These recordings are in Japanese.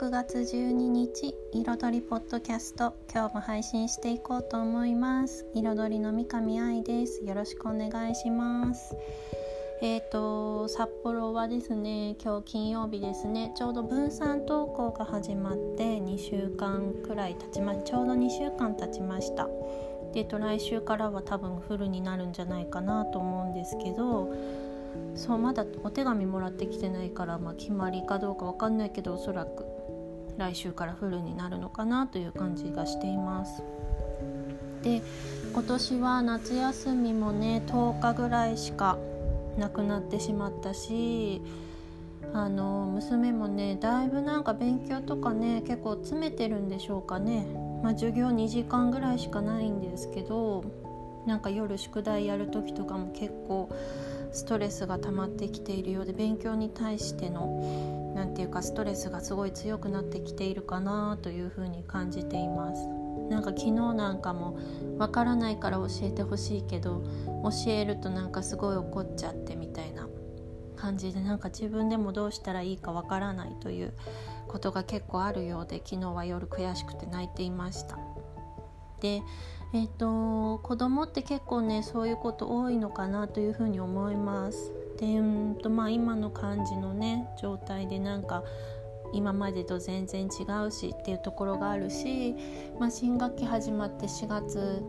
6月12日彩りポッドキャスト。今日も配信していこうと思います。彩りの三上愛です。よろしくお願いします。えーと札幌はですね今日金曜日ですね。ちょうど分散登校が始まって2週間くらい経ちまちょうど2週間経ちました。で、えっと、来週からは多分フルになるんじゃないかなと思うんですけどそうまだお手紙もらってきてないから、まあ、決まりかどうか分かんないけどおそらく。来週からフルになるのかなという感じがしています。で今年は夏休みもね10日ぐらいしかなくなってしまったしあの娘もねだいぶなんか勉強とかね結構詰めてるんでしょうかね、まあ、授業2時間ぐらいしかないんですけどなんか夜宿題やる時とかも結構ストレスが溜まってきているようで勉強に対しての何て言うかストレスがすごい強くなってきているかなというふうに感じています。なんか昨日なんかもわからないから教えてほしいけど教えるとなんかすごい怒っちゃってみたいな感じでなんか自分でもどうしたらいいかわからないということが結構あるようで昨日は夜悔しくて泣いていました。でえーと、子供って結構ねそういうこと多いのかなというふうに思います。でうんとまあ今の感じのね状態でなんか今までと全然違うしっていうところがあるし、まあ、新学期始まって4月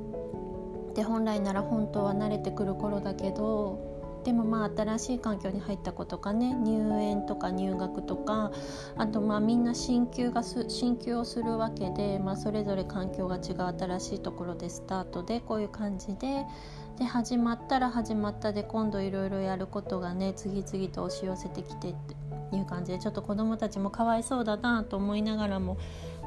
で本来なら本当は慣れてくる頃だけどでもまあ新しい環境に入った子とかね入園とか入学とかあとまあみんな進級がす進級をするわけで、まあ、それぞれ環境が違う新しいところでスタートでこういう感じでで始まったら始まったで今度いろいろやることがね次々と押し寄せてきてっていう感じでちょっと子どもたちもかわいそうだなと思いながらも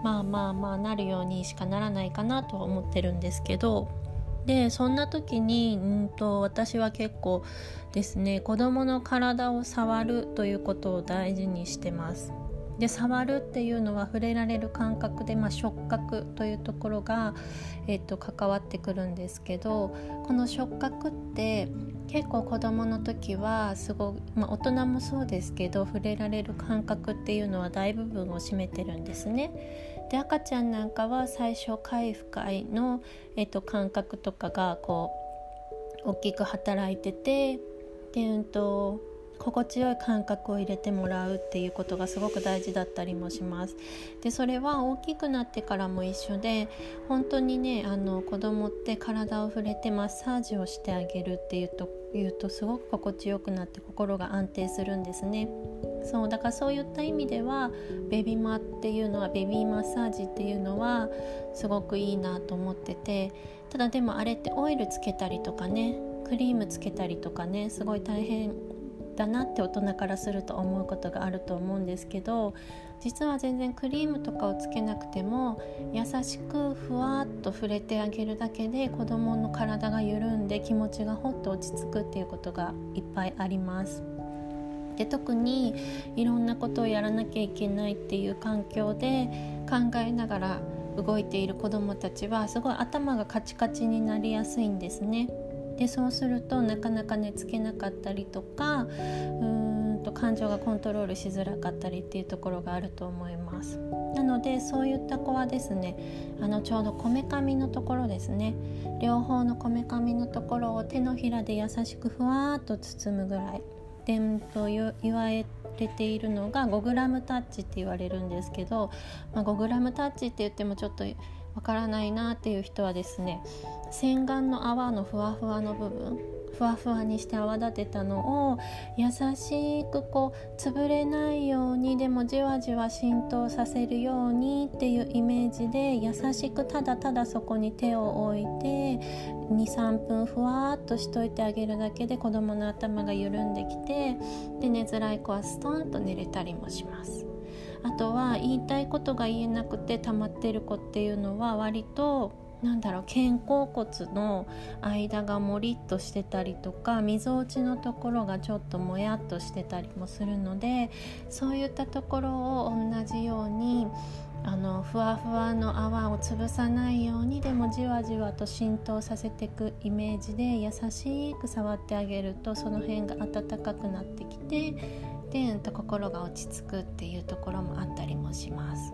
まあまあまあなるようにしかならないかなとは思ってるんですけど。でそんな時にうんと私は結構ですね子どもの体を触るということを大事にしてます。で触るっていうのは触れられる感覚で、まあ、触覚というところが、えっ、と関わってくるんですけどこの触覚って結構子どもの時はすごまあ、大人もそうですけど触れられる感覚っていうのは大部分を占めてるんですね。で赤ちゃんなんかは最初回不快の、えっと、感覚とかがこう大きく働いててで、うんと、心地よい感覚を入れてもらうっていうことがすごく大事だったりもします。でそれは大きくなってからも一緒で本当にねあの子供って体を触れてマッサージをしてあげるっていうと言うとすごく心地よくなって心が安定するんですねそうだからそういった意味ではベビマっていうのはベビーマッサージっていうのはすごくいいなと思っててただでもあれってオイルつけたりとかねクリームつけたりとかねすごい大変だなって大人からすると思うことがあると思うんですけど実は全然クリームとかをつけなくても優しくふわっと触れてあげるだけで子どもの体が緩んで気持ちがほっと落ち着くっていうことがいっぱいあります。で特にいろんなことをやらなきゃいけないっていう環境で考えながら動いている子どもたちはすごい頭がカチカチになりやすいんですね。でそうするとなかなか寝つけなかったりとかうーんと感情がコントロールしづらかったりっていうところがあると思います。なのでそういった子はですねあのちょうどこめかみのところですね。両方のこめかみのところを手のひらで優しくふわっと包むぐらい。でと言われているのが 5g タッチって言われるんですけど、まあ、5g タッチって言ってもちょっとわからないなっていう人はですね洗顔の泡のふわふわの部分ふわふわにして泡立てたのを優しくこう潰れないようにでもじわじわ浸透させるようにっていうイメージで優しくただただそこに手を置いて23分ふわっとしといてあげるだけで子どもの頭が緩んできてで寝づらい子はストンと寝れたりもします。あとは言いたいことが言えなくて溜まってる子っていうのは割となんだろう肩甲骨の間がもりっとしてたりとかみぞおちのところがちょっともやっとしてたりもするのでそういったところを同じようにあのふわふわの泡を潰さないようにでもじわじわと浸透させていくイメージで優しく触ってあげるとその辺が温かくなってきて点、と心が落ち着くっていうところもあったりもします。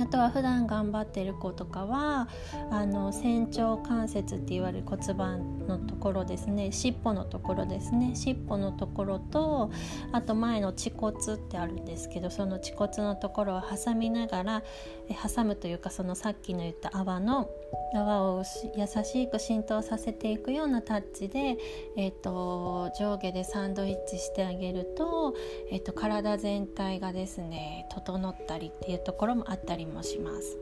あとは普段頑張ってる子とかはあの仙腸関節って言われる骨盤のところですね。尻尾のところですね。尻尾のところとあと前の恥骨ってあるんですけどその恥骨のところを挟みながら挟むというかそのさっきの言った泡の泡を優しく浸透させていくようなタッチで、えーと、上下でサンドイッチしてあげると,、えーと体全体がですね整ったりっていうところもあったりもします。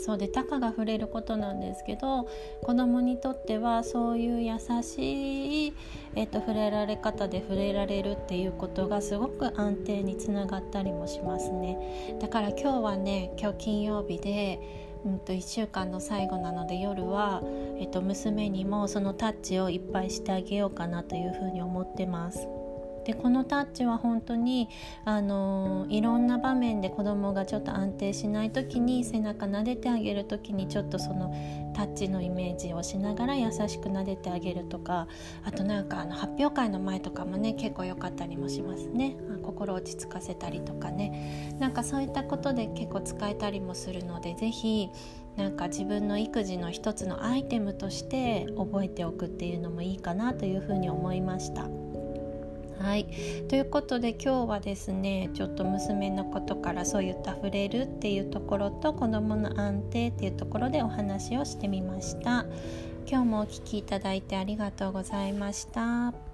そうでたかが触れることなんですけど子供にとってはそういう優しい、えーと、触れられ方で触れられるっていうことがすごく安定につながったりもしますねだから今日はね今日金曜日でうんと、1週間の最後なので夜は、えっと、娘にもそのタッチをいっぱいしてあげようかなというふうに思ってます。でこのタッチは本当にあのいろんな場面で子供がちょっと安定しない時に背中撫でてあげる時にちょっとそのタッチのイメージをしながら優しく撫でてあげるとかあとなんかあの発表会の前とかもね結構良かったりもしますね心落ち着かせたりとかねなんかそういったことで結構使えたりもするので是非なんか自分の育児の一つのアイテムとして覚えておくっていうのもいいかなというふうに思いました。はいということで今日はですねちょっと娘のことからそういった触れるっていうところと子どもの安定っていうところでお話をしてみました今日もお聴きいただいてありがとうございました。